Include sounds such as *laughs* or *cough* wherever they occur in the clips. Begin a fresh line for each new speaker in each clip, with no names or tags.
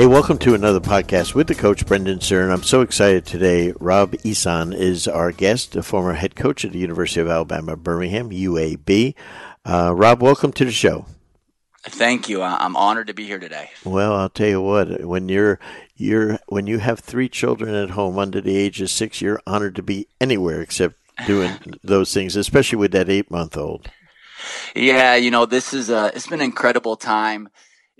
Hey, welcome to another podcast with the coach Brendan Stern. I'm so excited today. Rob Ehsan is our guest, a former head coach at the University of Alabama Birmingham, UAB. Uh, Rob, welcome to the show.
Thank you. I'm honored to be here today.
Well, I'll tell you what. When you're you're when you have three children at home under the age of six, you're honored to be anywhere except doing *laughs* those things, especially with that eight month old.
Yeah, you know, this is a it's been an incredible time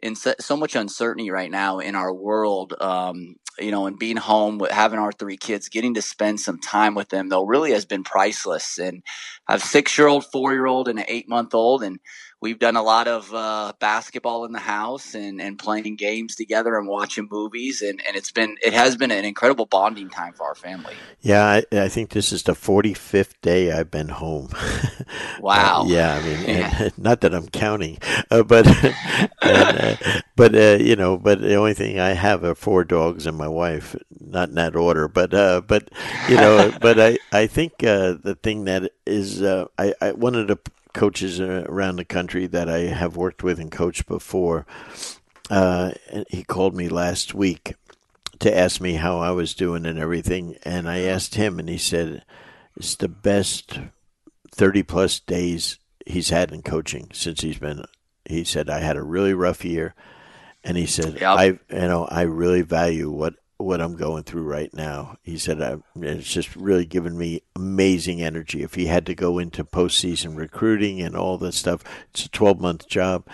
in so, so, much uncertainty right now in our world, um, you know, and being home with having our three kids, getting to spend some time with them, though, really has been priceless. And I have six year old, four year old, and an eight month old, and we've done a lot of uh, basketball in the house and, and playing games together and watching movies and, and it's been it has been an incredible bonding time for our family.
Yeah i, I think this is the 45th day i've been home. *laughs*
Wow.
uh, yeah i mean yeah. *laughs* not that i'm counting uh, but *laughs* and, uh, but uh, you know but the only thing i have are four dogs and my wife not in that order but uh, but you know but i i think uh, the thing that is I, I wanted to coaches around the country that I have worked with and coached before. Uh, he called me last week to ask me how I was doing and everything, and I asked him, and he said it's the best thirty plus days he's had in coaching since he's been. He said I had a really rough year, and he said yep. I, you know, I really value what what I'm going through right now. He said uh, it's just really given me amazing energy. If he had to go into postseason recruiting and all this stuff, it's a 12 month job.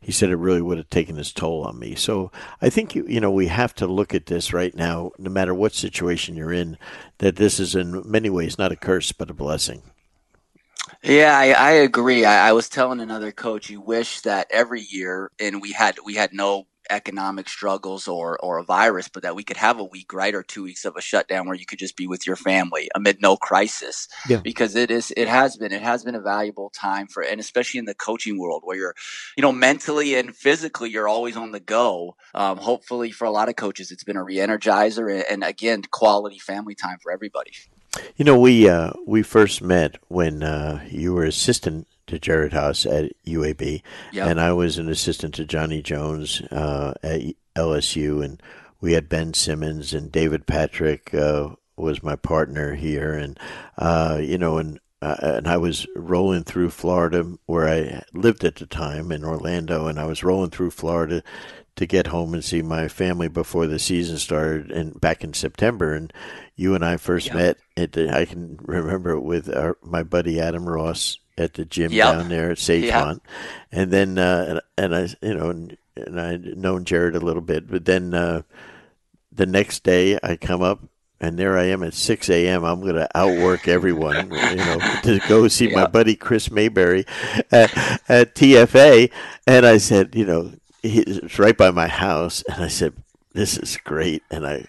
He said it really would have taken its toll on me. So I think you you know we have to look at this right now, no matter what situation you're in, that this is in many ways not a curse but a blessing.
Yeah, I, I agree. I, I, was telling another coach, you wish that every year, and we had we had no economic struggles or or a virus, but that we could have a week, right, or two weeks of a shutdown where you could just be with your family amid no crisis. Yeah. Because it is, it has been, it has been a valuable time for, and especially in the coaching world where you're, you know, mentally and physically, you're always on the go. Um, hopefully, for a lot of coaches, it's been a re-energizer and, and again, quality family time for everybody.
You know, we uh, we first met when uh, you were assistant to Jerod Haase at UAB, yep. and I was an assistant to Johnny Jones uh, at LSU, and we had Ben Simmons and David Patrick uh, was my partner here, and uh, you know, and uh, and I was rolling through Florida where I lived at the time in Orlando, and I was rolling through Florida to get home and see my family before the season started, and back in September, and you and I first yep. met. At the, I can remember it with our, my buddy Adam Ross at the gym yep. down there at Safeway, yep. and then uh, and, and, I you know and, and I'd known Jerod a little bit, but then uh, the next day I come up and there I am at 6 a.m. I'm going to outwork everyone, you know, *laughs* to go see yep. my buddy Chris Mayberry at, at TFA, and I said, you know, it's right by my house, and I said, this is great, and I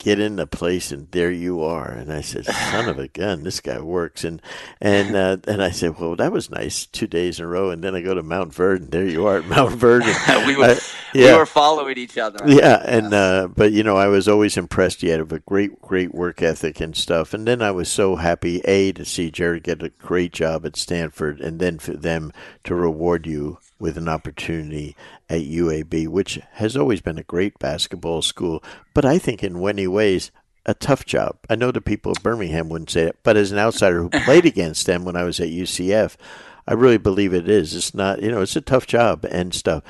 get in the place and there you are. And i said son of a gun this guy works. And and uh, and i said well that was nice two days in a row. And then i go to mount and there you are at Montverde *laughs*
we, were, yeah. we were following each other.
Yeah and uh, but you know i was always impressed. You had a great great work ethic and stuff. And then i was so happy a to see jerod get a great job at stanford and then for them to reward you with an opportunity at UAB, which has always been a great basketball school, but I think in many ways a tough job. I know the people of Birmingham wouldn't say it, but as an outsider who *laughs* played against them when I was at UCF, I really believe it is. It's not, you know, it's a tough job and stuff.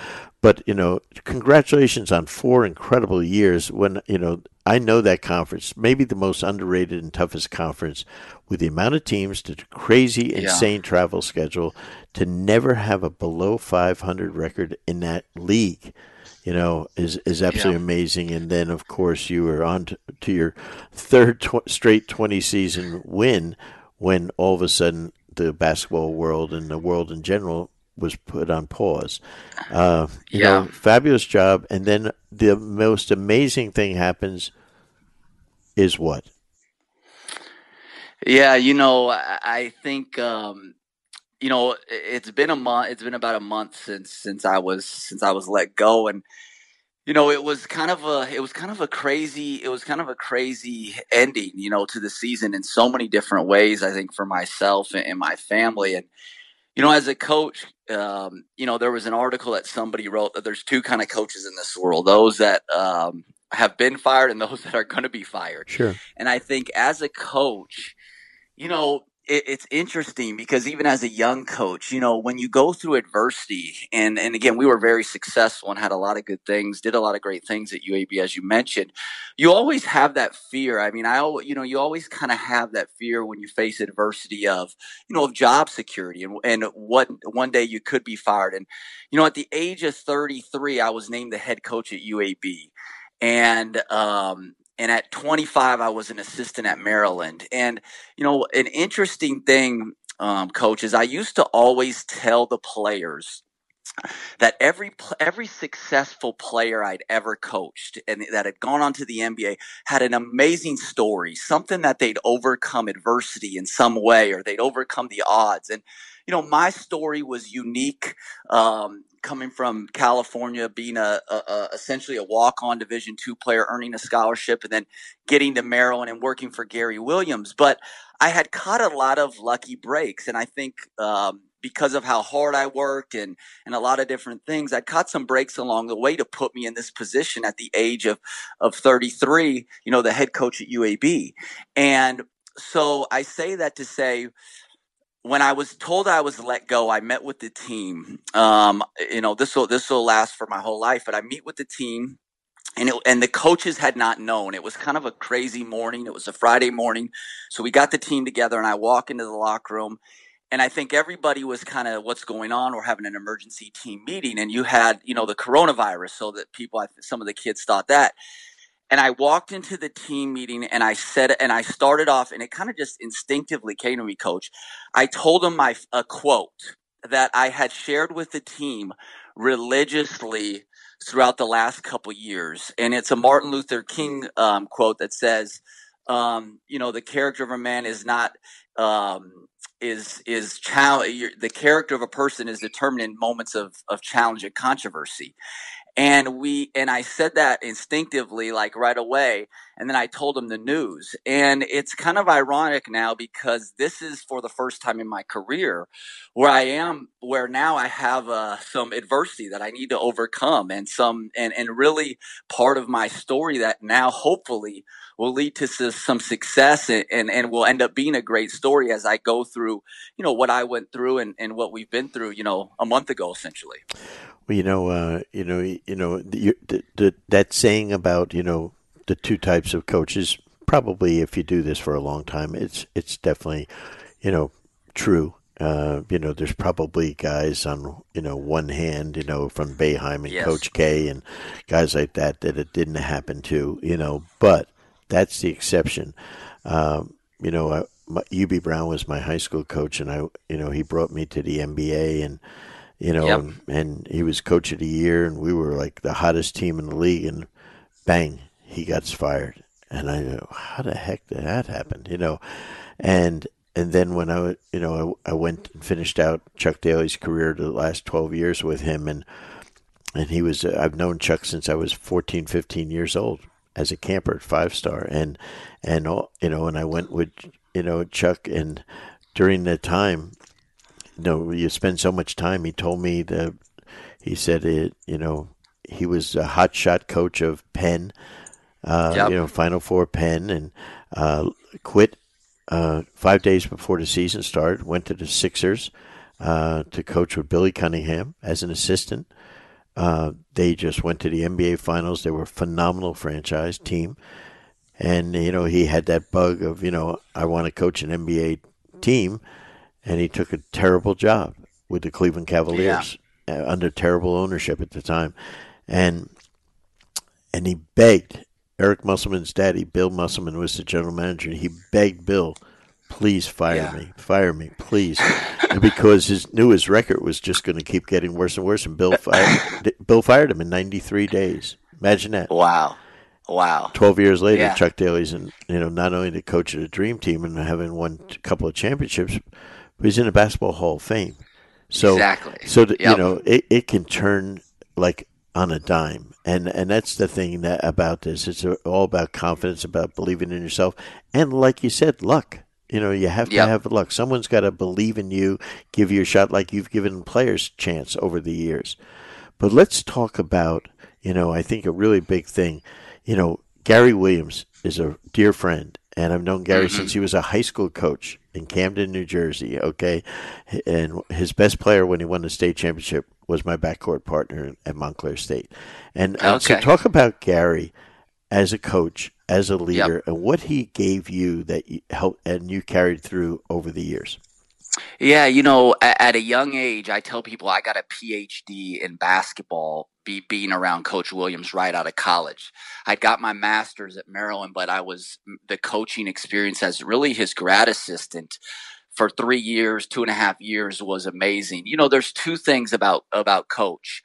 But, you know, congratulations on four incredible years when, you know, I know that conference, maybe the most underrated and toughest conference with the amount of teams, the crazy, insane yeah. travel schedule, to never have a below 500 record in that league you know, is is absolutely yeah. amazing. And then, of course, you were on to, to your third tw- straight twenty season win when all of a sudden the basketball world and the world in general was put on pause. Uh, you yeah. know, fabulous job. And then the most amazing thing happens is what?
Yeah, you know, I think um, you know it's been a month. It's been about a month since since I was since I was let go, and you know it was kind of a it was kind of a crazy it was kind of a crazy ending, you know, to the season in so many different ways. I think for myself and my family, and you know, as a coach, um, you know, there was an article that somebody wrote that there's two kind of coaches in this world: those that um, have been fired and those *laughs* that are going to be fired.
Sure.
And I think as a coach, you know, it, it's interesting because even as a young coach, you know, when you go through adversity, and and again, we were very successful and had a lot of good things, did a lot of great things at UAB, as you mentioned. You always have that fear. I mean, I you know, you always kind of have that fear when you face adversity of you know of job security and and what one day you could be fired. And you know, at the age of 33, I was named the head coach at UAB and um, and at 25 i was an assistant at maryland and you know an interesting thing um, coach is i used to always tell the players that every every successful player I'd ever coached and that had gone on to the NBA had an amazing story, something that they'd overcome adversity in some way or they'd overcome the odds. And you know, my story was unique. Um, coming from California, being a, a, a essentially a walk-on Division two player, earning a scholarship, and then getting to Maryland and working for Gary Williams. But I had caught a lot of lucky breaks, and I think um, because of how hard I worked and and a lot of different things, I caught some breaks along the way to put me in this position at the age of of 33. You know, the head coach at UAB, and so I say that to say when I was told I was let go, I met with the team. Um, you know, this will this will last for my whole life, but I meet with the team. And, it, and the coaches had not known. It was kind of a crazy morning. It was a Friday morning. So we got the team together and I walk into the locker room and I think everybody was kind of what's going on. We're having an emergency team meeting and you had, you know, the coronavirus so that people, some of the kids thought that. And I walked into the team meeting and I said, and I started off, and it kind of just instinctively came to me, coach. I told him my, a quote that I had shared with the team religiously throughout the last couple years. And it's a Martin Luther King um, quote that says, um, you know, the character of a man is not, um, is is challenge the character of a person is determined in moments of of challenge and controversy and we and i said that instinctively like right away and then i told him the news. And it's kind of ironic now because this is for the first time in my career where i am where now i have uh, some adversity that i need to overcome and some and and really part of my story that now hopefully will lead to some success and, and, and will end up being a great story as i go through you know what i went through and, and what we've been through you know a month ago essentially
well, you know, uh, you know, you know, the, the, the, that saying about you know the two types of coaches. Probably, if you do this for a long time, it's it's definitely, you know, true. Uh, you know, there's probably guys on you know one hand, you know, from Boeheim and yes. Coach K and guys like that that it didn't happen to, you know, but that's the exception. Um, you know, I, my, Hubie Brown was my high school coach, and I, you know, he brought me to the NBA and you know, yep. and, and, he was coach of the year, and we were like the hottest team in the league, and bang, he got fired. And I go, how the heck did that happen? You know, and and then when I, you know, I, I went and finished out Chuck Daly's career the last twelve years with him, and and he was uh, I've known Chuck since I was 14, 15 years old as a camper at Five Star, and and all you know, and I went with you know Chuck, and during that time, you know, you spend so much time. He told me that he said it. You know, he was a hot shot coach of Penn. Uh, yep. You know, Final Four Penn, and uh, quit uh, five days before the season started. Went to the Sixers uh, to coach with Billy Cunningham as an assistant. Uh, they just went to the NBA Finals. They were a phenomenal franchise team, and you know he had that bug of you know I want to coach an NBA team and he took a terrible job with the Cleveland Cavaliers yeah. uh, under terrible ownership at the time, and and he begged Eric Musselman's daddy, Bill Musselman, was the general manager. He begged Bill, "Please fire yeah. me, fire me, please," because his knew his record was just going to keep getting worse and worse. And Bill *laughs* fired Bill fired him in 93 days. Imagine that.
Wow. Wow.
Twelve years later, yeah. Chuck Daly's and you know not only the coach of the dream team and having won a couple of championships, he's in the basketball Hall of Fame. So
exactly.
So yep. you know it, it can turn like on a dime, and and that's the thing that about this. It's all about confidence, about believing in yourself, and like you said, luck. You know, you have to yep. have luck. Someone's got to believe in you, give you a shot like you've given players chance over the years. But let's talk about, you know, I think a really big thing. You know, Gary Williams is a dear friend, and I've known Gary mm-hmm. since he was a high school coach in Camden, New Jersey. Okay, and his best player when he won the state championship was my backcourt partner at Montclair State. And um, okay. so, talk about Gary as a coach, as a leader, yep. and what he gave you that you helped and you carried through over the years.
Yeah, you know, at, at, a young age, I tell people I got a PhD in basketball, be, being around Coach Williams right out of college. I got my master's at Maryland, but I was the coaching experience as really his grad assistant for three years, two and a half years was amazing. You know, there's two things about about Coach.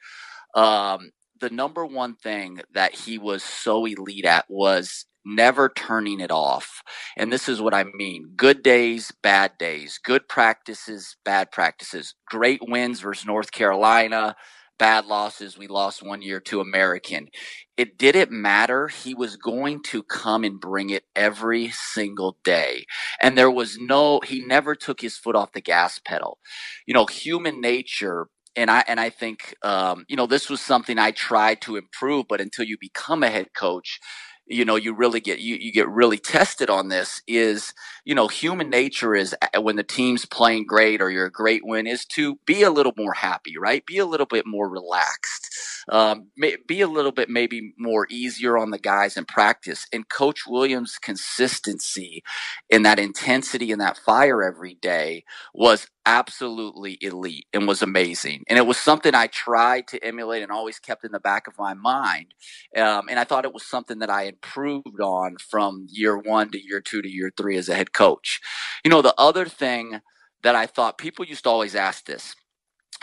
Um, the number one thing that he was so elite at was never turning it off. And this is what I mean good days, bad days, good practices, bad practices, great wins versus North Carolina, bad losses. We lost one year to American. It didn't matter. He was going to come and bring it every single day. And there was no, he never took his foot off the gas pedal. You know, human nature and I and I think um, you know this was something I tried to improve, but until you become a head coach, you know you really get you, you get really tested on this is you know human nature is when the team's playing great or you're a great win is to be a little more happy right? Be a little bit more relaxed. Um, be a little bit maybe more easier on the guys in practice. And coach williams consistency in that intensity and that fire every day was absolutely elite and was amazing. And it was something I tried to emulate and always kept in the back of my mind. Um, and I thought it was something that I improved on from year one to year two to year three as a head coach. You know, the other thing that I thought people used to always ask this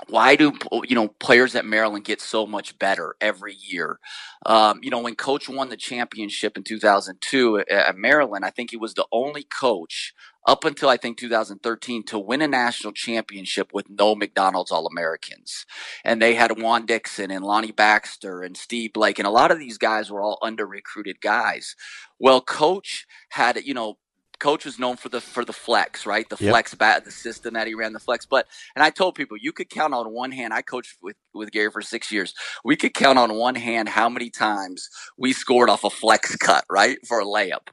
why do you know players at Maryland get so much better every year? Um, you know, when Coach won the championship in 2002 at Maryland, I think he was the only coach up until I think 2013 to win a national championship with no McDonald's All Americans. And they had Juan Dixon and Lonnie Baxter and Steve Blake, and a lot of these guys were all under recruited guys. Well, Coach had, you know, coach was known for the for the flex, right? The yep. flex bat, the system that he ran, the flex. But and I told people you could count on one hand. I coached with with Gary for six years. We could count on one hand how many times we scored off a flex cut, right, for a layup.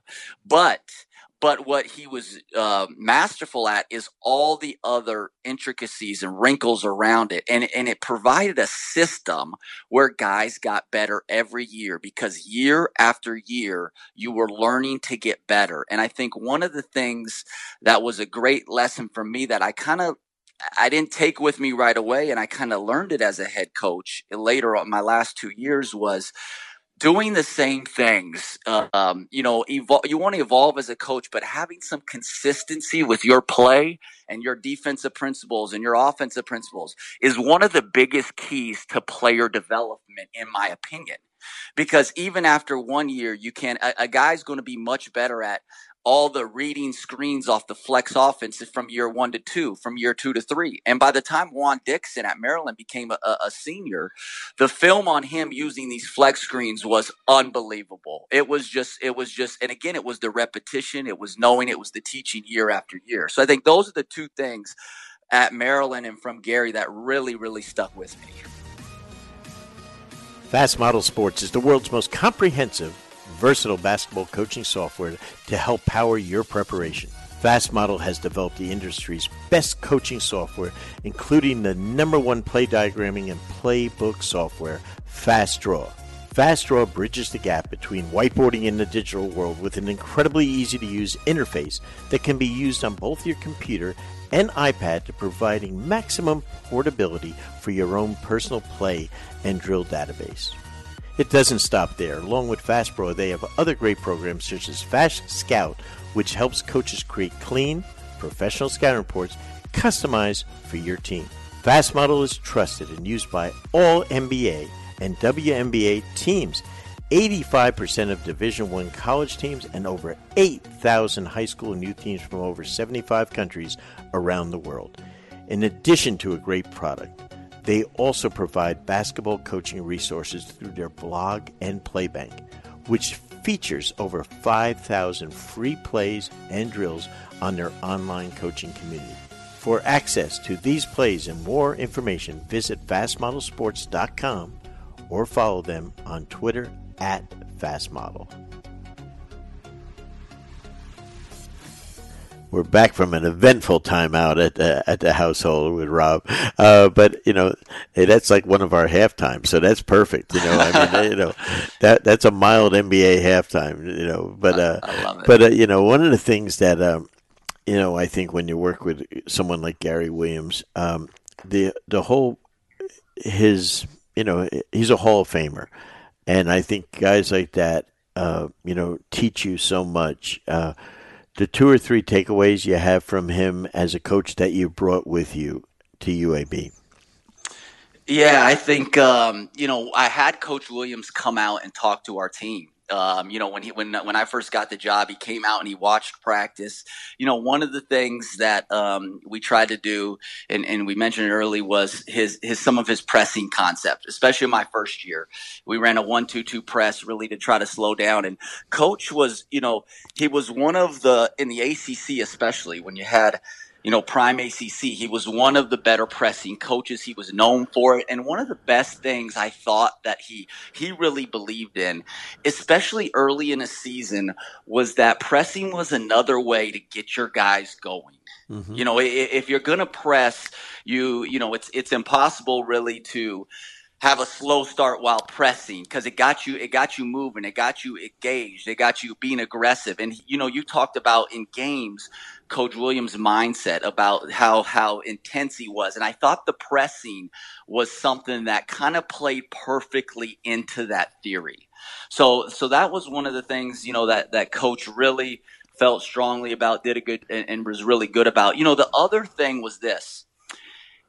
But but what he was uh, masterful at is all the other intricacies and wrinkles around it. And, and it provided a system where guys got better every year because year after year, you were learning to get better. And I think one of the things that was a great lesson for me that I kind of I didn't take with me right away, and I kind of learned it as a head coach later on my last two years was doing the same things. Um, you know, evol- you want to evolve as a coach, but having some consistency with your play and your defensive principles and your offensive principles is one of the biggest keys to player development, in my opinion. Because even after one year, you can a, a guy's going to be much better at all the reading screens off the flex offense from year one to two, from year two to three. And by the time Juan Dixon at Maryland became a, a, senior, the film on him using these flex screens was unbelievable. It was just, it was just, and again, it was the repetition, it was knowing, it was the teaching year after year. So I think those are the two things at Maryland and from Gary that really, really stuck with me.
Fast Model Sports is the world's most comprehensive versatile basketball coaching software to help power your preparation. Fast Model has developed the industry's best coaching software, including the number one play diagramming and playbook software, Fast Draw. Fast Draw bridges the gap between whiteboarding and the digital world with an incredibly easy to use interface that can be used on both your computer and iPad to providing maximum portability for your own personal play and drill database. It doesn't stop there. Along with FastPro, they have other great programs such as Fast Scout, which helps coaches create clean, professional scouting reports customized for your team. Fast Model is trusted and used by all NBA and WNBA teams. 85% of Division 1 college teams and over 8,000 high school and youth teams from over 75 countries around the world. In addition to a great product, they also provide basketball coaching resources through their blog and playbank, which features over 5,000 free plays and drills on their online coaching community. For access to these plays and more information, visit fastmodelsports.com or follow them on Twitter at fastmodel. We're back from an eventful time out at the, at the household with Rob. Uh, but you know, that's like one of our halftimes, so that's perfect. You know, I mean, *laughs* you know, that that's a mild NBA halftime. You know, but uh, but uh, you know, one of the things that um, you know, I think when you work with someone like Gary Williams, um, the the whole his you know he's a Hall of Famer, and I think guys like that, uh, you know, teach you so much. The two or three takeaways you have from him as a coach that you brought with you to UAB?
Yeah, I think um, you know I had Coach Williams come out and talk to our team, um, you know, when he when when I first got the job, he came out and he watched practice. You know, one of the things that um, we tried to do, and, and we mentioned early, was his his some of his pressing concept, especially in my first year. We ran a one two two press really to try to slow down. And coach was, you know, he was one of the in the ACC, especially when you had you know, prime ACC. He was one of the better pressing coaches. He was known for it. And one of the best things I thought that he, he really believed in, especially early in a season, was that pressing was another way to get your guys going. Mm-hmm. You know, if you're going to press, you, you know, it's, it's impossible really to, have a slow start while pressing because it got you it got you moving it got you engaged it got you being aggressive. And you know you talked about in games coach williams mindset about how how intense he was. And i thought the pressing was something that kind of played perfectly into that theory. So so that was one of the things you know that that coach really felt strongly about did a good and, and was really good about. You know the other thing was this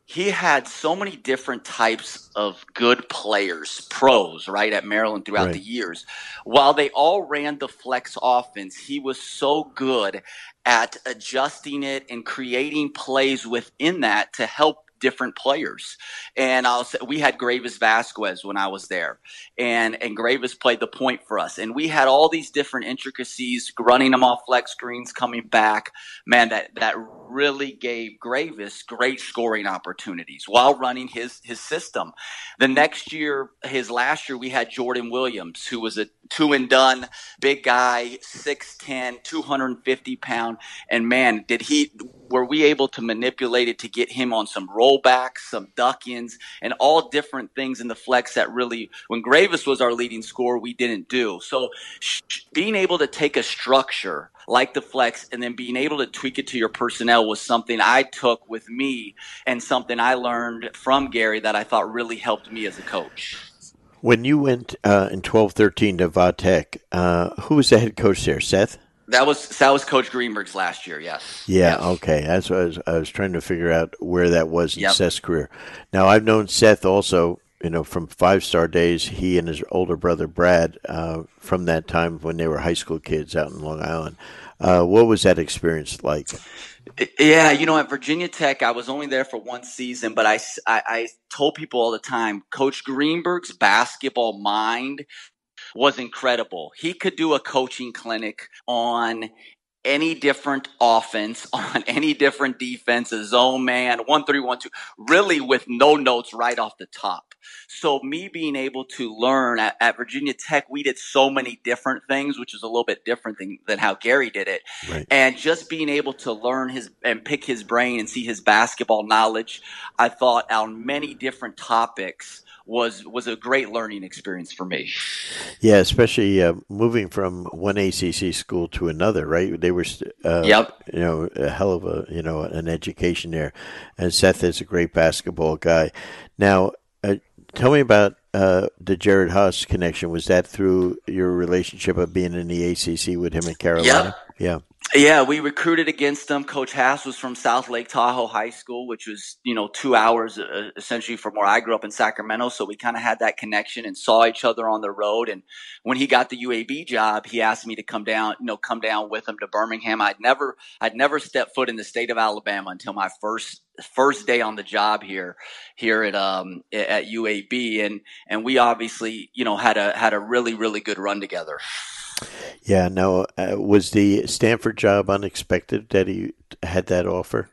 he had so many different types of good players, pros, right, at Maryland throughout right. the years. While they all ran the flex offense, he was so good at adjusting it and creating plays within that to help different players. And I'll say we had Greivis Vasquez when I was there, and and Greivis played the point for us, and we had all these different intricacies, running them off flex screens, coming back. Man, that that really gave Greivis great scoring opportunities while running his his system. The next year, his last year, we had Jordan Williams, who was a two and done big guy, 6'10", 250 pound, and man, did he were we able to manipulate it to get him on some rollbacks, some duck ins, and all different things in the flex that really, when Greivis was our leading scorer, we didn't do. So being able to take a structure like the flex and then being able to tweak it to your personnel was something I took with me and something I learned from Gary that I thought really helped me as a coach.
When you went uh, in twelve thirteen to Vatech, uh, who was the head coach there? Seth?
That was that was Coach Greenberg's last year. Yes.
Yeah.
Yes.
Okay. That's what I was, I was trying to figure out where that was in yep. Seth's career. Now I've known Seth also. You know, from five star days, he and his older brother Brad, uh, from that time when they were high school kids out in Long Island. Uh, what was that experience like?
Yeah, you know, at Virginia Tech, I was only there for one season, but I, I, I told people all the time, Coach Greenberg's basketball mind was incredible. He could do a coaching clinic on any different offense, *laughs* on any different defense, a zone man, one three one two, really with no notes right off the top. So me being able to learn at, at, Virginia Tech, we did so many different things, which is a little bit different than, than how Gary did it. Right. And just being able to learn his and pick his brain and see his basketball knowledge, I thought on many different topics was was a great learning experience for me.
Yeah, especially uh, moving from one ACC school to another. Right, they were, uh,
yep,
you know, a hell of a you know an education there. And Seth is a great basketball guy. Now, uh, tell me about uh, the Jerod Haase connection. Was that through your relationship of being in the ACC with him in Carolina?
Yep. Yeah. Yeah, we recruited against them. Coach Hass was from South Lake Tahoe High School, which was, you know, two hours uh, essentially from where I grew up in Sacramento. So we kind of had that connection and saw each other on the road. And when he got the UAB job, he asked me to come down, you know, come down with him to Birmingham. I'd never, I'd never stepped foot in the state of Alabama until my first first day on the job here here at um at UAB and and we obviously you know had a had a really really good run together.
Yeah, no, uh, was the Stanford job unexpected that he had that offer?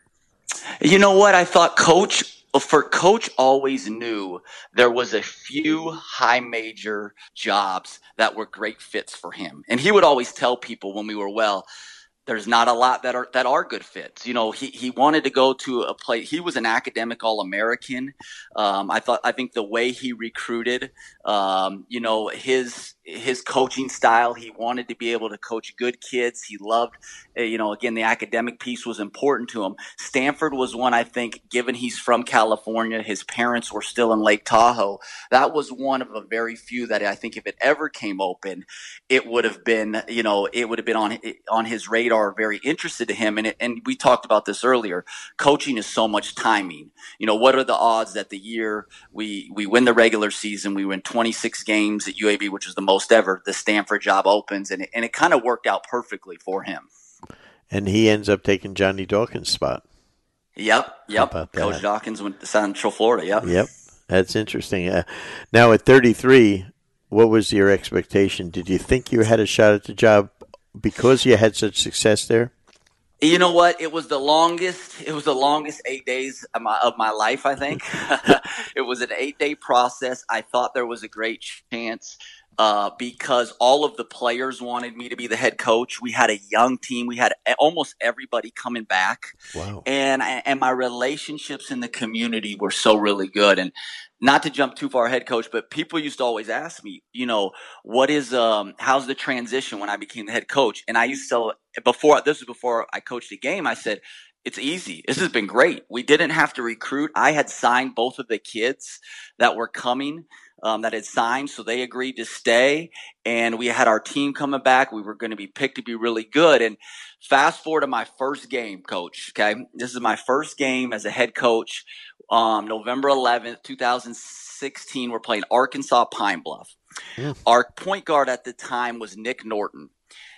You know what? I thought coach for coach always knew there was a few high major jobs that were great fits for him. And he would always tell people when we were well, there's not a lot that are that are good fits. You know, he he wanted to go to a place. He was an academic All American. Um, I thought I think the way he recruited, um, you know, his his coaching style. He wanted to be able to coach good kids. He loved, uh, you know, again, the academic piece was important to him. Stanford was one, I think, given he's from California, his parents were still in Lake Tahoe. That was one of a very few that I think if it ever came open, it would have been, you know, it would have been on on his radar, very interested to him. And it, and we talked about this earlier. Coaching is so much timing. You know, what are the odds that the year we we win the regular season, we win 26 games at UAB, which is the most ever, the Stanford job opens, and it, and it kind of worked out perfectly for him.
And he ends up taking Johnny Dawkins' spot.
Yep, yep. Coach Dawkins went to Central Florida. Yep.
Yep. That's interesting. Uh, now at 33, what was your expectation? Did you think you had a shot at the job because you had such success there?
You know what? It was the longest. It was the longest eight days of my, of my life. I think *laughs* it was an eight day process. I thought there was a great chance uh, because all of the players wanted me to be the head coach. We had a young team. We had almost everybody coming back. Wow. And, and my relationships in the community were so really good. And not to jump too far ahead, coach, but people used to always ask me, you know, what is, um, how's the transition when I became the head coach? And I used to, before, this was before I coached a game, I said, it's easy. This has been great. We didn't have to recruit. I had signed both of the kids that were coming um, that had signed, so they agreed to stay. And we had our team coming back. We were going to be picked to be really good. And fast forward to my first game, coach. Okay, this is my first game as a head coach. Um, November 11th, 2016. We're playing Arkansas Pine Bluff. Yeah. Our point guard at the time was Nick Norton.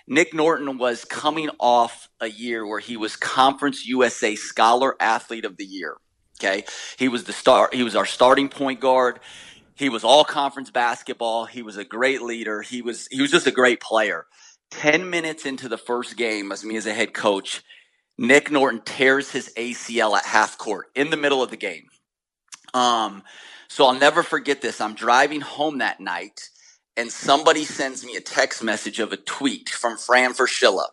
Nick Norton was coming off a year where he was Conference USA Scholar Athlete of the Year. Okay, he was the star. He was our starting point guard. He was all conference basketball. He was a great leader. He was he was just a great player. 10 minutes into the first game as me as a head coach, Nick Norton tears his ACL at half court in the middle of the game. Um, so I'll never forget this. I'm driving home that night and somebody sends me a text message of a tweet from Fran Fraschilla.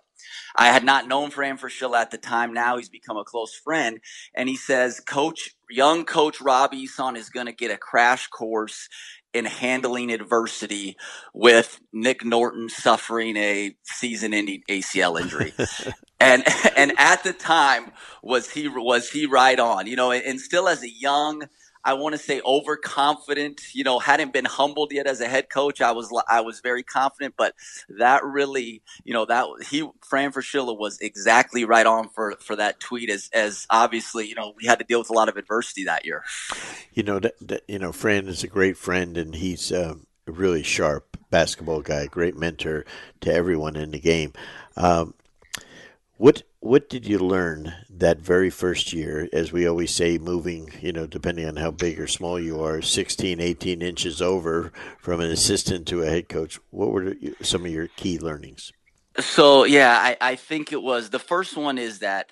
I had not known Fran Fraschilla at the time. Now he's become a close friend. And he says, Coach, young coach Rob Ehsan is going to get a crash course in handling adversity with Nick Norton suffering a season-ending ACL injury. *laughs* and and at the time was he was he right on, you know, and still as a young I want to say overconfident. You know, hadn't been humbled yet as a head coach. I was I was very confident, but that really, you know, that he Fran Fraschilla was exactly right on for for that tweet. As as obviously, you know, we had to deal with a lot of adversity that year.
You know, that, that you know, Fran is a great friend, and he's uh, a really sharp basketball guy, great mentor to everyone in the game. Um, what what did you learn that very first year? As we always say, moving, you know, depending on how big or small you are, 16, 18 inches over from an assistant to a head coach. What were some of your key learnings?
So, yeah, I, I think it was the first one is that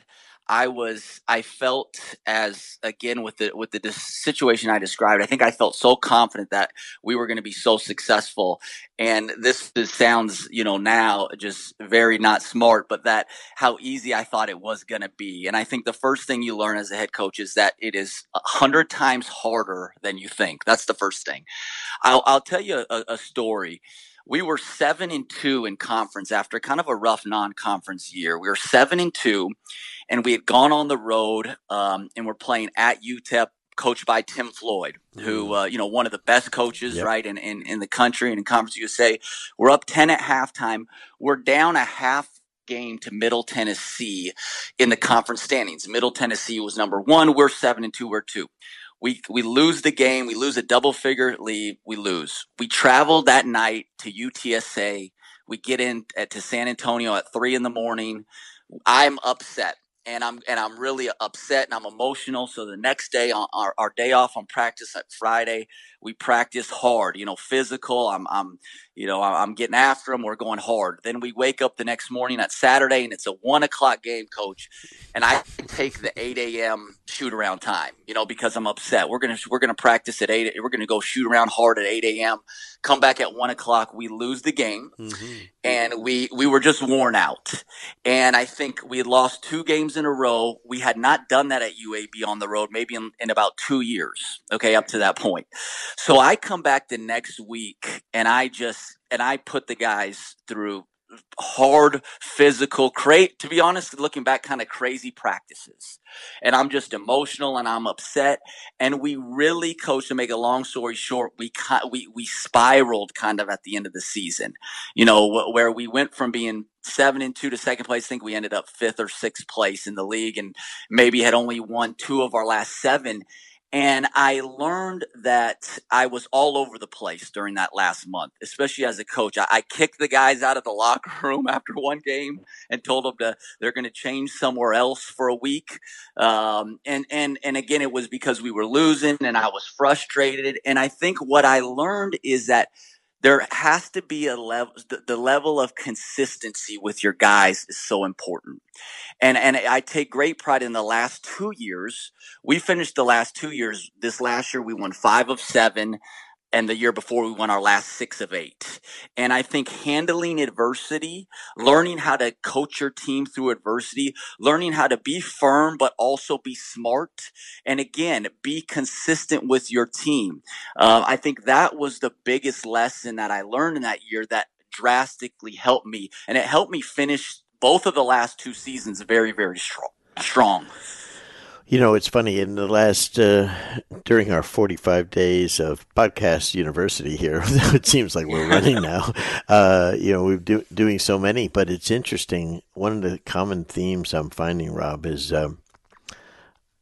I was I felt as again with the with the situation I described. I think I felt so confident that we were going to be so successful. And this, this sounds, you know, now just very not smart, but that how easy I thought it was going to be. And I think the first thing you learn as a head coach is that it is a hundred times harder than you think. That's the first thing. I'll, I'll tell you a, a story we were seven and two in conference after kind of a rough non-conference year. We were seven and two, and we had gone on the road um, and we're playing at UTEP coached by Tim Floyd, who, mm. uh, you know, one of the best coaches, yep. right, in, in, in the country and in Conference USA. We're up 10 at halftime. We're down a half game to Middle Tennessee in the conference standings. Middle Tennessee was number one. We're seven and two. We're two. We, we lose the game. We lose a double figure lead. We lose. We travel that night to UTSA. We get in at, to San Antonio at three in the morning. I'm upset and I'm and I'm really upset and I'm emotional. So the next day on our, our day off on practice at Friday, we practice hard, you know, physical. I'm I'm you know I'm getting after them. We're going hard. Then we wake up the next morning at Saturday and it's a one o'clock game, coach, and I take the eight a.m. shoot around time, you know, because I'm upset. We're gonna we're gonna practice at eight. We're gonna go shoot around hard at eight a.m. Come back at one o'clock. We lose the game, mm-hmm. and we we were just worn out. And I think we had lost two games in a row. We had not done that at UAB on the road, maybe in, in about two years. Okay, up to that point. So I come back the next week, and I just and I put the guys through hard physical crate to be honest looking back kind of crazy practices. And i'm just emotional and i'm upset. And we really coach to make a long story short we we we spiraled kind of at the end of the season. You know where we went from being seven and two to second place i think we ended up fifth or sixth place in the league and maybe had only won two of our last seven and I learned that I was all over the place during that last month, especially as a coach. I, I kicked the guys out of the *laughs* locker room after one game and told them to they're going to change somewhere else for a week. Um, and and and again, it was because we were losing and I was frustrated. And I think what I learned is that there has to be a level the, the, level of consistency with your guys is so important. And and i take great pride in the last two years. We finished the last two years this last year we won five of seven and the year before we won our last six of eight. And I think handling adversity, learning how to coach your team through adversity, learning how to be firm, but also be smart. And again, be consistent with your team. Uh, I think that was the biggest lesson that I learned in that year that drastically helped me. And it helped me finish both of the last two seasons very, very strong. strong.
You know, it's funny. In the last, uh, during our 45 days of podcast university here, *laughs* it seems like we're running now. *laughs* Uh, you know, we're do, doing so many, but it's interesting. One of the common themes I'm finding, Rob, is um,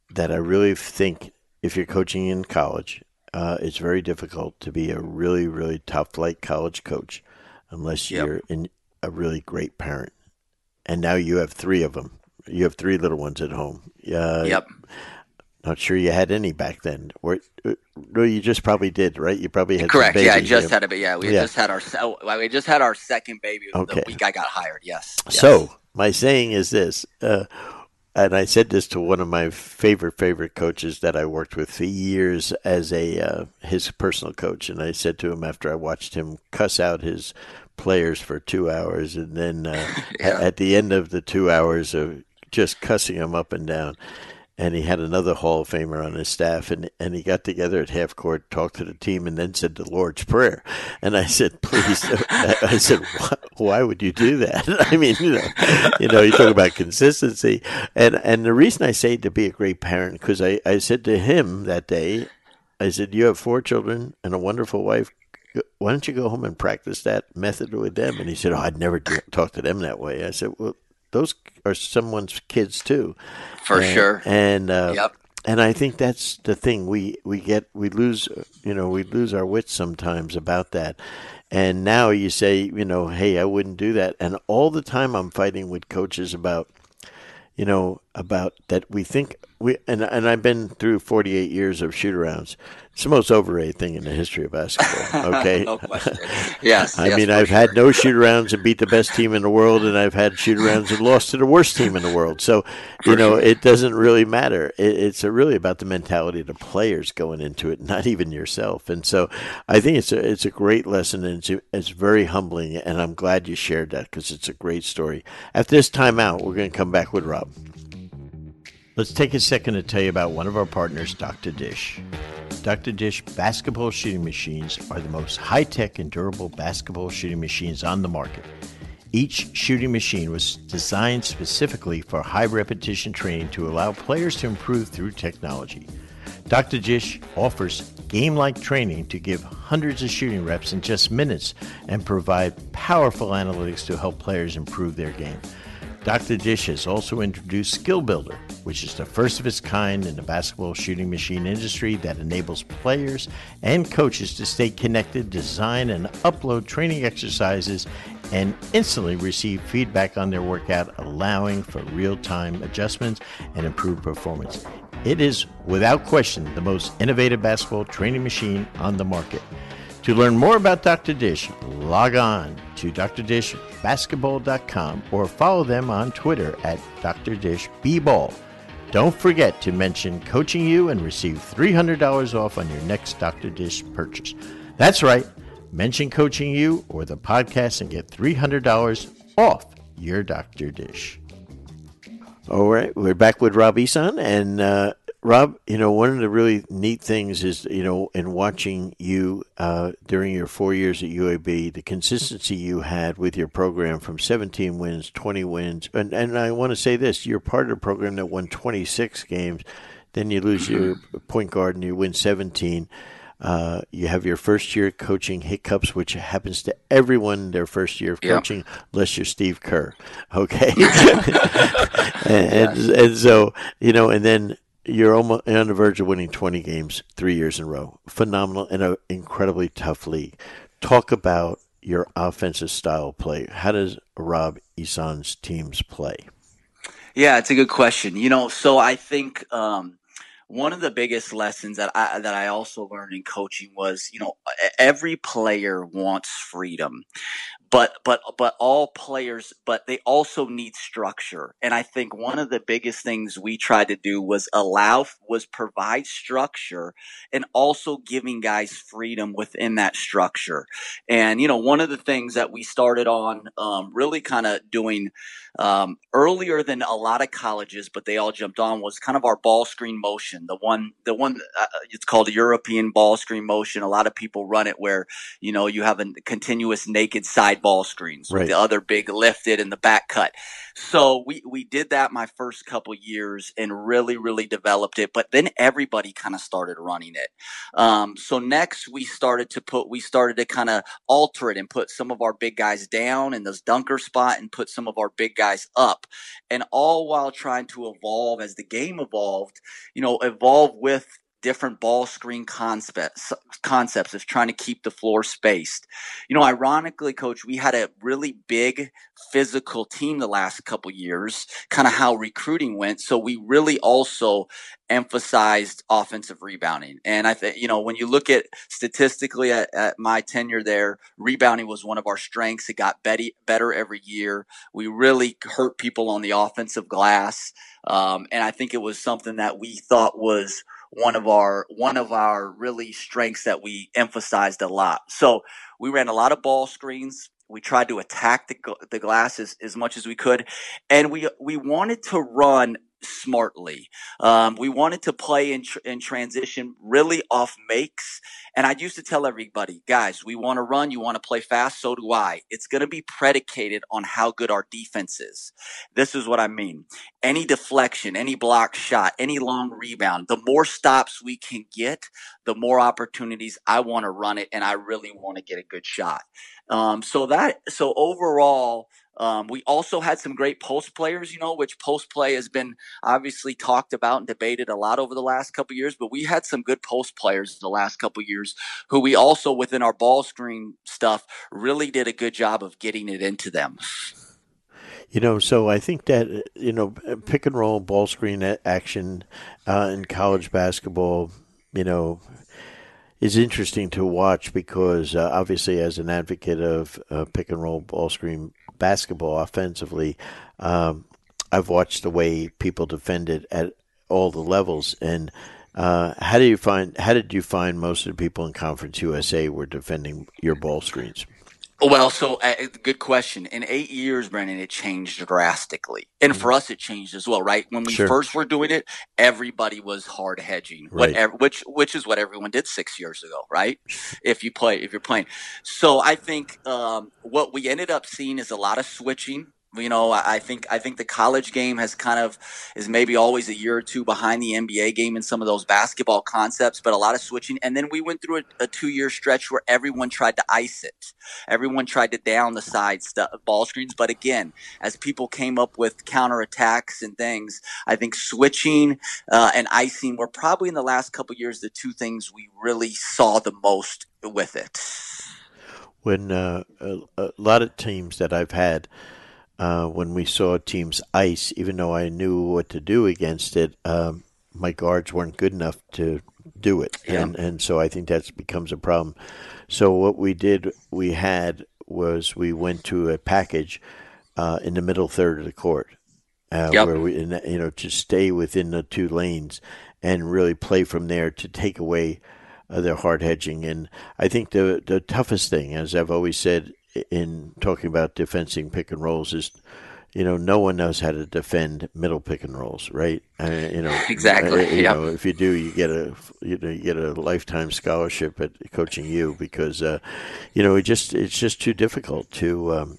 that I really think if you're coaching in college, uh, it's very difficult to be a really, really top flight college coach unless yep. you're in a really great parent. And now you have three of them you have three little ones at home. Uh,
yep.
Not sure you had any back then. Or, no, you just probably did, right? You probably had
correct. Yeah, I just had a baby. Yeah, we yeah. just had our we just had our second baby okay. the week I got hired. Yes. yes.
So my saying is this, uh, and I said this to one of my favorite favorite coaches that I worked with for years as a uh, his personal coach, and I said to him after I watched him cuss out his players for two hours, and then uh, *laughs* yeah. at the end of the two hours of just cussing them up and down. And he had another Hall of Famer on his staff, and, and he got together at half court, talked to the team, and then said the Lord's Prayer. And I said, please, *laughs* I said, why, why would you do that? *laughs* I mean, you know, you know, you talk about consistency, and and the reason I say to be a great parent because I I said to him that day, I said, you have four children and a wonderful wife why don't you go home and practice that method with them? And he said, oh, I'd never talk to them that way. I said, well, those are someone's kids too,
for
and,
sure.
And uh, yep. And I think that's the thing we we get we lose you know we lose our wits sometimes about that. And now you say you know hey I wouldn't do that. And all the time I'm fighting with coaches about you know about that we think we and and I've been through 48 years of shoot arounds it's the most overrated thing in the history of basketball. *laughs* Okay.
no question. Yes.
I
yes,
mean, I've sure. had no shoot arounds and beat the best team in the world, and I've had shoot arounds and lost to the worst team in the world. So, For you know, sure. it doesn't really matter. It, it's really about the mentality of the players going into it, not even yourself. And so, I think it's a it's a great lesson, and it's, it's very humbling. And I'm glad you shared that because it's a great story. At this timeout, we're going to come back with Rob. Let's take a second to tell you about one of our partners, Dr. Dish. Dr. Dish basketball shooting machines are the most high tech and durable basketball shooting machines on the market. Each shooting machine was designed specifically for high repetition training to allow players to improve through technology. Dr. Dish offers game like training to give hundreds of shooting reps in just minutes and provide powerful analytics to help players improve their game. Dr. Dish has also introduced Skill Builder, which is the first of its kind in the basketball shooting machine industry that enables players and coaches to stay connected, design, and upload training exercises and instantly receive feedback on their workout, allowing for real time adjustments and improved performance. It is, without question, the most innovative basketball training machine on the market. To learn more about Dr. Dish, log on to drdishbasketball.com or follow them on Twitter at Dr. Dish B-Ball. Don't forget to mention Coaching U and receive $300 off on your next Dr. Dish purchase. That's right. Mention Coaching U or the podcast and get $300 off your Dr. Dish. All right, we're back with Rob Ehsan, and uh, Rob, you know, one of the really neat things is, you know, in watching you uh, during your four years at UAB, the consistency you had with your program from 17 wins, 20 wins. And, and I want to say this you're part of a program that won 26 games. Then you lose your point guard and you win 17. Uh, you have your first year coaching hiccups, which happens to everyone their first year of coaching, yep. unless you're Steve Kerr. *laughs* Okay. *laughs* *laughs* and, and, and, so, you know, and then you're almost on the verge of winning 20 games three years in a row. Phenomenal in an incredibly tough league. Talk about your offensive style play. How does Rob Ehsan's teams play?
Yeah, it's a good question. You know, so I think um, one of the biggest lessons that I that I also learned in coaching was, you know, every player wants freedom but but but all players but they also need structure. And i think one of the biggest things we tried to do was allow was provide structure and also giving guys freedom within that structure. And you know one of the things that we started on um, really kind of doing um, earlier than a lot of colleges but they all jumped on was kind of our ball screen motion. The one the one uh, it's called european ball screen motion. A lot of people run it where you know you have a continuous naked side ball screens right. with the other big lifted and the back cut. So we, we did that my first couple years and really, really developed it. But then everybody kind of started running it. Um, so next we started to put, we started to kind of alter it and put some of our big guys down in this dunker spot and put some of our big guys up and all while trying to evolve as the game evolved, you know, evolve with different ball screen concepts concepts of trying to keep the floor spaced. You know, ironically, coach, we had a really big physical team the last couple years, kind of how recruiting went. So we really also emphasized offensive rebounding. And I think, you know, when you look at statistically at, at, my tenure there, rebounding was one of our strengths. It got better every year. We really hurt people on the offensive glass. Um, and I think it was something that we thought was one of our one of our really strengths that we emphasized a lot. So we ran a lot of ball screens. We tried to attack the, the glass as, as much as we could, and we we wanted to run smartly. Um, we wanted to play in, tr- in transition really off makes. And I used to tell everybody, guys, we want to run, you want to play fast, so do I. It's going to be predicated on how good our defense is. This is what I mean. Any deflection, any block shot, any long rebound, the more stops we can get, the more opportunities I want to run it and I really want to get a good shot. Um, so that, so overall, um, we also had some great post players, you know, which post play has been obviously talked about and debated a lot over the last couple years. But we had some good post players the last couple years who we also within our ball screen stuff really did a good job of getting it into them.
You know, so I think that you know, pick and roll ball screen action uh, in college basketball, you know, is interesting to watch because uh, obviously, as an advocate of uh, pick and roll ball screen basketball offensively, um, I've watched the way people defend it at all the levels. And uh, how do you find? How did you find most of the people in Conference USA were defending your ball screens?
Well, so uh, good question. In eight years, Brendan, it changed drastically, and mm-hmm. for us, it changed as well. Right when we sure. first were doing it, everybody was hard hedging, right. whatever, which which is what everyone did six years ago, right? If you play, if you're playing, so I think um, what we ended up seeing is a lot of switching you know, I think I think the college game has kind of is maybe always a year or two behind the NBA game in some of those basketball concepts, but a lot of switching. And then we went through a, a two year stretch where everyone tried to ice it. Everyone tried to down the side stuff, ball screens. But again, as people came up with counter attacks and things, I think switching uh, and icing were probably in the last couple years the two things we really saw the most with it.
when uh, a, a, lot of teams that I've had, uh, when we saw teams ice, even though I knew what to do against it, um, my guards weren't good enough to do it, yeah. and and so I think that becomes a problem. So what we did, we had was we went to a package uh, in the middle third of the court, uh, yep. where we you know to stay within the two lanes and really play from there to take away uh, their hard hedging. And I think the the toughest thing, as I've always said in talking about defending pick and rolls, is you know, no one knows how to defend middle pick and rolls, right? Uh, you know, *laughs*
exactly.
Uh, you yep. know, if you do, you get a you know you get a lifetime scholarship at Coaching U because uh, you know it just it's just too difficult to um,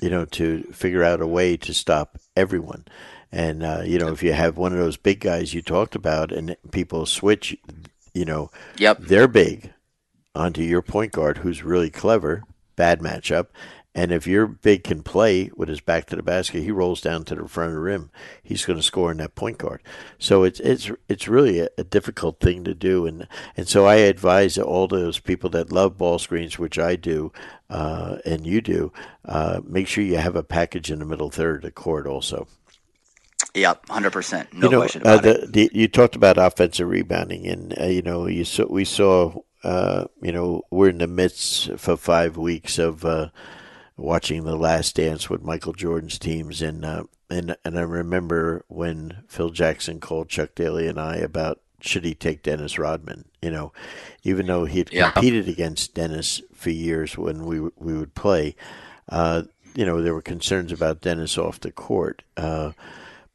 you know to figure out a way to stop everyone. And uh, you know, if you have one of those big guys you talked about, and people switch, you know,
yep,
they're big onto your point guard who's really clever. Bad matchup, and if your big can play with his back to the basket, he rolls down to the front of the rim. He's going to score in that point guard. So it's it's it's really a, a, difficult thing to do, and and so I advise all those people that love ball screens, which I do, uh, and you do, uh, make sure you have a package in the middle third of the court also.
Yep, hundred percent, no
you know,
question uh, about
uh, the, it. The, you talked about offensive rebounding, and uh, you know you saw we saw uh, you know we're in the midst for five weeks of watching the Last Dance with Michael Jordan's teams, and uh, and and I remember when Phil Jackson called Chuck Daly and I about should he take Dennis Rodman. You know, even though he had yeah. competed against Dennis for years when we we would play, uh, you know there were concerns about Dennis off the court. Uh,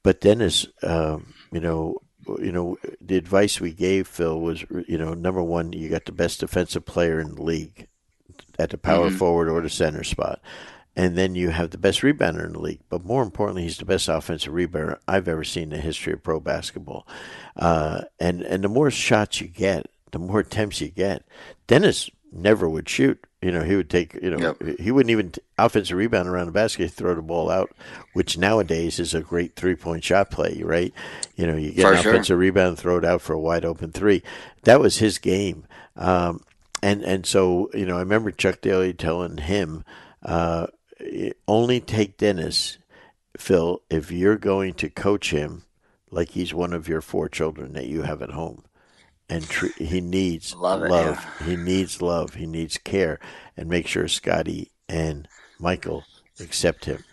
but Dennis, um, you know, you know, the advice we gave Phil was, you know, number one, you got the best defensive player in the league at the power mm-hmm. forward or the center spot. And then you have the best rebounder in the league. But more importantly, he's the best offensive rebounder I've ever seen in the history of pro basketball. Uh, and, and the more shots you get, the more attempts you get. Dennis never would shoot. You know, he would take, you know, yep. he wouldn't even t- offensive rebound around the basket, throw the ball out, which nowadays is a great three point shot play, right? You know, you get for an sure. offensive rebound, throw it out for a wide open three. That was his game. Um, and and so you know, I remember Chuck Daly telling him, uh, only take Dennis, Phil, if you're going to coach him like he's one of your four children that you have at home. And he needs love. It, love. Yeah. He needs love. He needs care, and make sure Scottie and Michael accept him.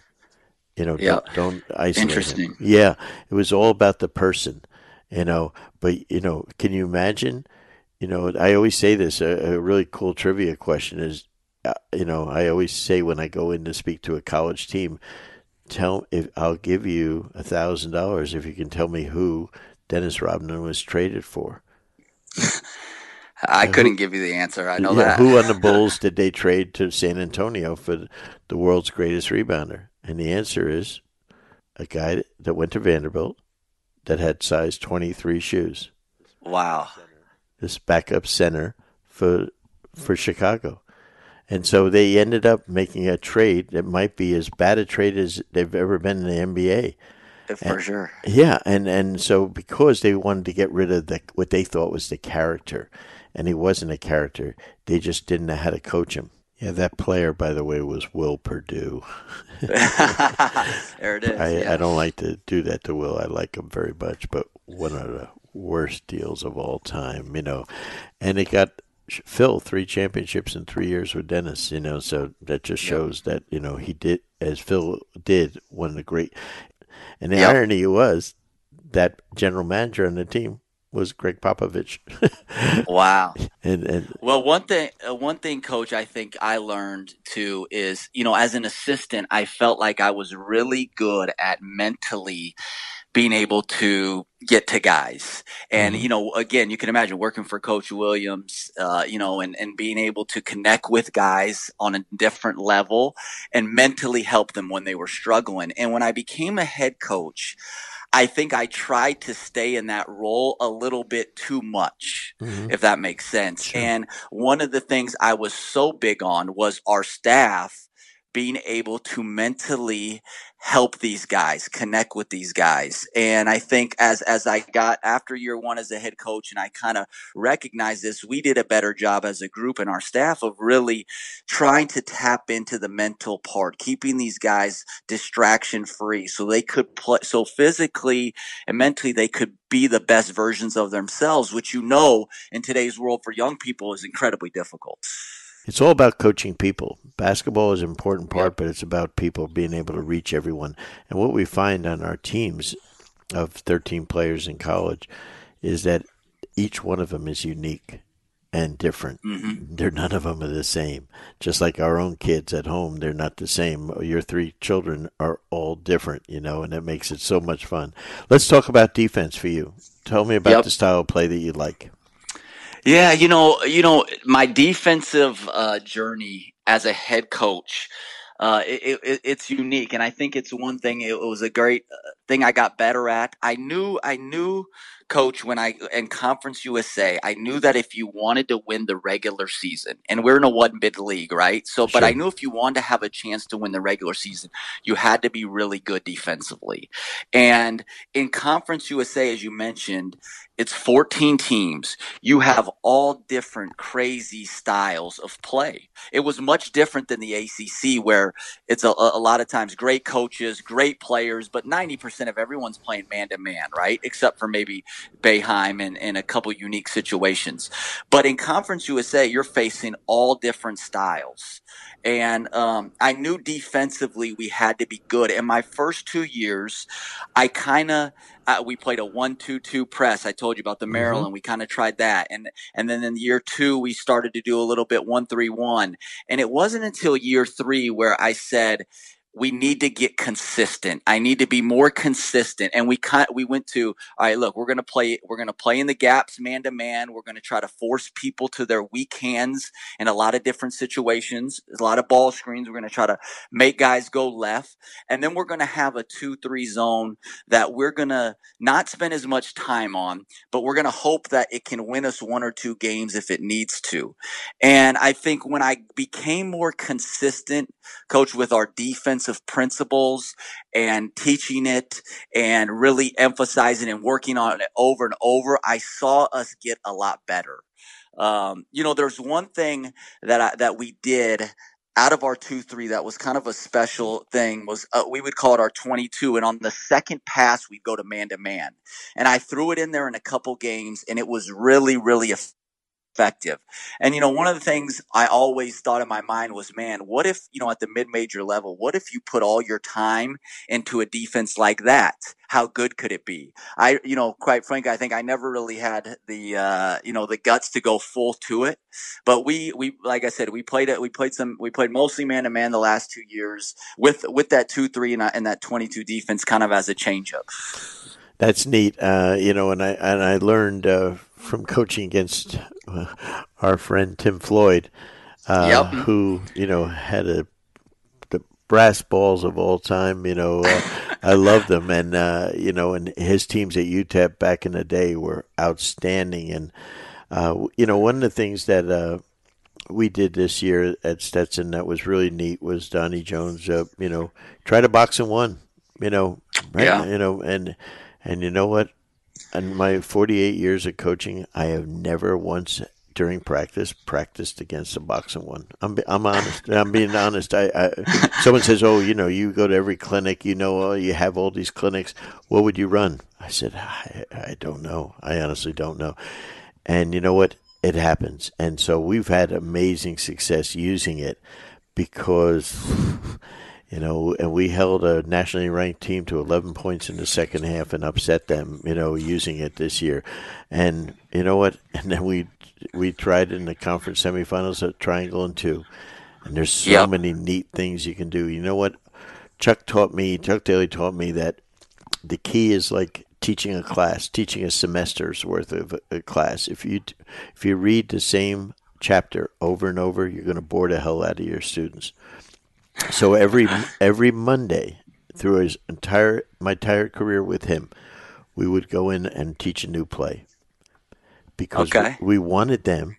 You know, don't, don't isolate
Interesting.
him. Yeah, it was all about the person. You know, but you know, can you imagine? you know, I always say this. A, a really cool trivia question is, uh, you know, I always say when I go in to speak to a college team, tell if I'll give you a thousand dollars if you can tell me who Dennis Rodman was traded for. *laughs*
I couldn't who, give you the answer. I know
yeah,
that.
who on the *laughs* Bulls did they trade to San Antonio for the world's greatest rebounder? And the answer is a guy that went to Vanderbilt that had size 23 shoes.
Wow
this backup center for for Chicago. And so they ended up making a trade that might be as bad a trade as they've ever been in the NBA.
For and, sure.
Yeah, and and so because they wanted to get rid of the what they thought was the character, and he wasn't a character, they just didn't know how to coach him. Yeah, that player, by the way, was Will Perdue. *laughs*
there it is.
I,
yeah.
I don't like to do that to Will. I like him very much, but one of the worst deals of all time, you know. And it got Phil three championships in three years with Dennis, you know. So that just shows yep. that you know he did as Phil did one of the great. And the yep. irony was that general manager on the team was Gregg Popovich. *laughs*
wow.
And, and
well, one thing, uh, one thing, Coach, I think I learned too is, you know, as an assistant, I felt like I was really good at mentally being able to get to guys. And, mm-hmm. you know, again, you can imagine working for Coach Williams, uh, you know, and, and being able to connect with guys on a different level and mentally help them when they were struggling. And when I became a head coach, I think I tried to stay in that role a little bit too much, mm-hmm. if that makes sense. Sure. And one of the things I was so big on was our staff being able to mentally help these guys, connect with these guys. And I think as as I got after year one as a head coach and I kind of recognized this, we did a better job as a group and our staff of really trying to tap into the mental part, keeping these guys distraction free so they could play so physically and mentally they could be the best versions of themselves, which you know in today's world for young people is incredibly difficult.
It's all about coaching people. Basketball is an important part, but it's about people being able to reach everyone. And what we find on our teams of 13 players in college is that each one of them is unique and different. Mm-hmm. They're none of them are the same. Just like our own kids at home, they're not the same. Your three children are all different, you know, and it makes it so much fun. Let's talk about defense for you. Tell me about yep. the style of play that you like.
Yeah, you know, you know, my defensive uh, journey as a head coach, uh, it, it, it's unique, and I think it's one thing. It was a great uh, thing I got better at. I knew, I knew coach when I in Conference USA, I knew that if you wanted to win the regular season, and we're in a one bid league, right? So, sure. but I knew if you wanted to have a chance to win the regular season, you had to be really good defensively. And in Conference USA, as you mentioned, it's 14 teams. You have all different crazy styles of play. It was much different than the ACC, where it's a, a lot of times great coaches, great players, but 90% of everyone's playing man to man, right? Except for maybe Boeheim in, in a couple unique situations. But in Conference USA, you're facing all different styles. And um, I knew defensively we had to be good. In my first two years, I kind of uh, we played a one-two-two press. I told you about the mm-hmm. Maryland. Mm-hmm. We kind of tried that, and and then in year two we started to do a little bit one-three-one. And it wasn't until year three where I said, we need to get consistent. I need to be more consistent. And we kind we went to, all right, look, we're going to play, we're going to play in the gaps man to man. We're going to try to force people to their weak hands in a lot of different situations. There's a lot of ball screens. We're going to try to make guys go left. And then we're going to have a two, three zone that we're going to not spend as much time on, but we're going to hope that it can win us one or two games if it needs to. And I think when I became more consistent, coach, with our defense of principles and teaching it and really emphasizing and working on it over and over, I saw us get a lot better. Um, you know, there's one thing that I, that we did out of our two three that was kind of a special thing was uh, we would call it our 22 and on the second pass we'd go to man to man and i threw it in there in a couple games and it was really really effective. And, you know, one of the things I always thought in my mind was, man, what if, you know, at the mid major level, what if you put all your time into a defense like that? How good could it be? I, you know, quite frankly, I think I never really had the, uh, you know, the guts to go full to it. But we, we, like I said, we played it, we played some, we played mostly man to man the last two years with, with that two, three and, and that 22 defense kind of as a change up.
That's neat. Uh, you know, and I, and I learned, uh, from coaching against uh, our friend Tim Floyd, uh, yep. who you know had a the brass balls of all time. You know, uh, I love them, and uh, you know, and his teams at UTEP back in the day were outstanding. And uh, you know, one of the things that uh, we did this year at Stetson that was really neat was Donnie Jones. you know, try to box and one. You know, right? Yeah. You know, and and you know what? in my 48 years of coaching, I have never once during practice practiced against a box and one. I'm I'm honest. I'm being honest. I, I, someone says, "Oh, you know, you go to every clinic. You know, oh, you have all these clinics. What would you run?" I said, I, "I don't know. I honestly don't know." And you know what? It happens. And so we've had amazing success using it because you know, and we held a nationally ranked team to 11 points in the second half and upset them, you know, using it this year. And you know what? *laughs* And then we we tried in the conference semifinals at Triangle and two. And there's so yep. many neat things you can do. You know what? Chuck taught me, Chuck Daly taught me that the key is like teaching a class, teaching a semester's worth of a class. If you if you read the same chapter over and over, you're going to bore the hell out of your students. So every every Monday through his entire my entire career with him, we would go in and teach a new play. Because okay. we, we wanted them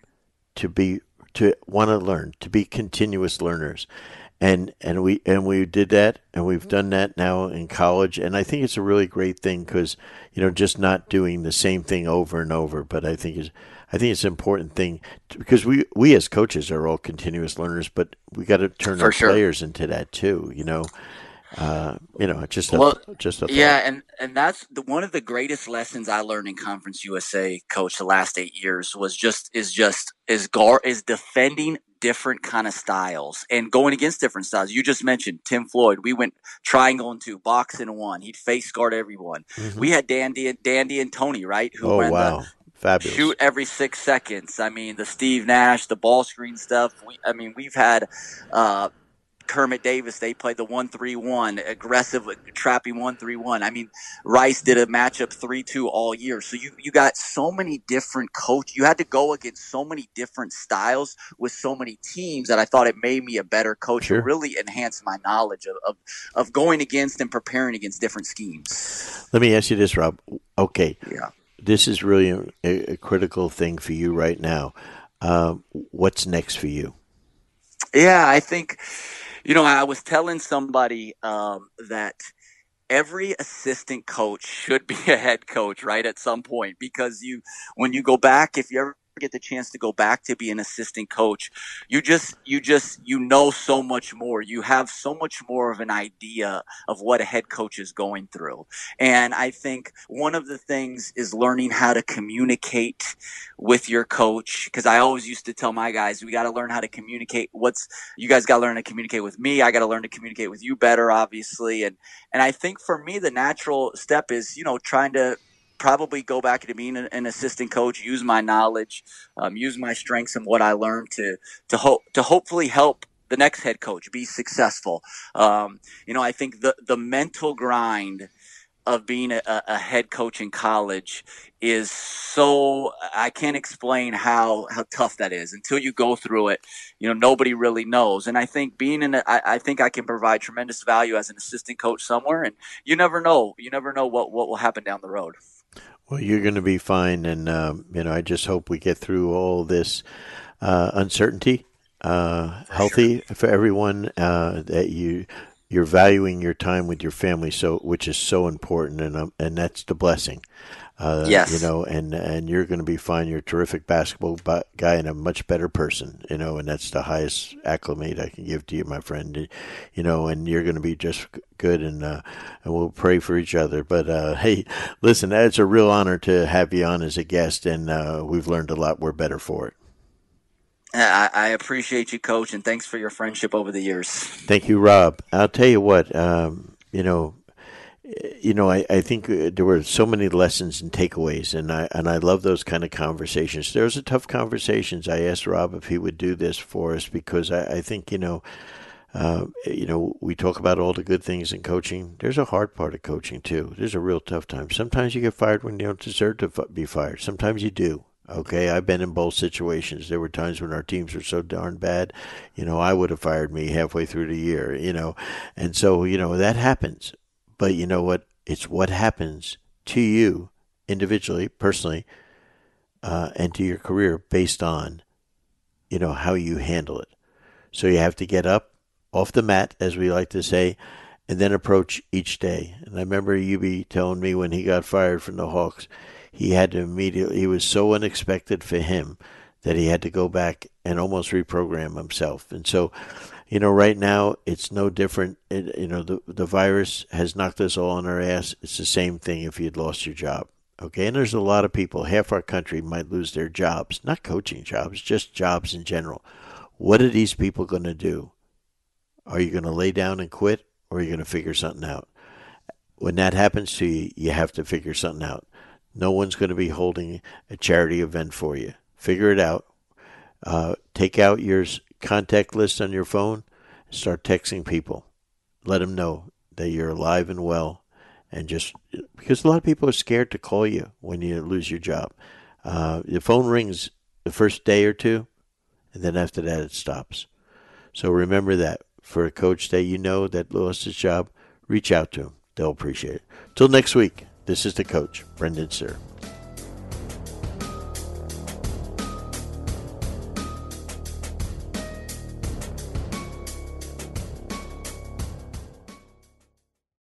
to be to want to learn to be continuous learners. And and we and we did that and we've done that now in college. And i think it's a really great thing because you know just not doing the same thing over and over but i think it's i think it's an important thing to, because we we as coaches are all continuous learners but we got to turn For our sure. players into that too you know uh, you know, just a, well, just a
yeah, and and that's the, one of the greatest lessons I learned in Conference USA, coach, the last eight years was just is just is guard is defending different kind of styles and going against different styles. You just mentioned Tim Floyd. We went triangle and two, box and one. He'd face guard everyone. Mm-hmm. We had Dandy, Dandy and Tony, right?
Who oh wow. The, Fabulous.
Shoot every six seconds. I mean, the Steve Nash, the ball screen stuff. We, I mean, we've had uh, Kermit Davis, they played the one three one, aggressive trapping one three one. I mean, Rice did a matchup three two all year. So you you got so many different coach. You had to go against so many different styles with so many teams that I thought it made me a better coach. Sure. It really enhanced my knowledge of, of of going against and preparing against different schemes.
Let me ask you this, Rob. Okay. Yeah. This is really a, a critical thing for you right now. Uh, what's next for you?
Yeah, I think you know, I was telling somebody um, that every assistant coach should be a head coach, right? At some point, because you, when you go back, if you ever get the chance to go back to be an assistant coach, you just, you just, you know so much more. You have so much more of an idea of what a head coach is going through. And I think one of the things is learning how to communicate with your coach. Cause I always used to tell my guys, we got to learn how to communicate. What's, you guys got to learn to communicate with me. I got to learn to communicate with you better, obviously. And, and I think for me, the natural step is, you know, trying to probably go back to being an, assistant coach, use my knowledge, um, use my strengths and what I learned to to hope to hopefully help the next head coach be successful. Um, you know, I think the the mental grind of being a, a, head coach in college is so I can't explain how how tough that is until you go through it. You know, nobody really knows. And I think being in, a, I, I think I can provide tremendous value as an assistant coach somewhere. And you never know. You never know what what will happen down the road.
Well, you're going to be fine, and um, you know, I just hope we get through all this uh, uncertainty, uh, healthy sure. for everyone. Uh, that you you're valuing your time with your family, so which is so important, and um, and that's the blessing.
Uh, yes.
You know, and and you're going to be fine. You're a terrific basketball guy and a much better person. You know, and that's the highest acclimate I can give to you, my friend. You know, and you're going to be just good, and uh, and we'll pray for each other. But uh, *laughs* hey, listen, it's a real honor to have you on as a guest, and uh, we've learned a lot. We're better for it.
I, I, appreciate you, Coach, and thanks for your friendship over the years.
Thank you, Rob. I'll tell you what. Um, you know, you know, I, I think uh, there were so many lessons and takeaways, and I and I love those kind of conversations. There was a tough conversations. I asked Rob if he would do this for us because I, I think you know, uh, you know, we talk about all the good things in coaching. There's a hard part of coaching too. There's a real tough time. Sometimes you get fired when you don't deserve to be fired. Sometimes you do. Okay, I've been in both situations. There were times when our teams were so darn bad, you know, I would have fired me halfway through the year, you know, and so you know that happens. But you know what? It's what happens to you individually, personally, uh, and to your career based on, you know, how you handle it. So you have to get up off the mat, as we like to say, and then approach each day. And I remember be telling me when he got fired from the Hawks, he had to immediately, he was so unexpected for him that he had to go back and almost reprogram himself. And so you know, right now it's no different. It, you know, the the virus has knocked us all on our ass. It's the same thing if you'd lost your job. Okay, and there's a lot of people. Half our country might lose their jobs, not coaching jobs, just jobs in general. What are these people going to do? Are you going to lay down and quit, or are you going to figure something out? When that happens to you, you have to figure something out. No one's going to be holding a charity event for you. Figure it out. Uh, take out your contact list on your phone, start texting people. Let them know that you're alive and well. And just because a lot of people are scared to call you when you lose your job. Uh, the phone rings the first day or two, and then after that it stops. So remember that for a coach that you know that lost his job, reach out to him. They'll appreciate it. Till next week, this is the coach, Brendan Suhr.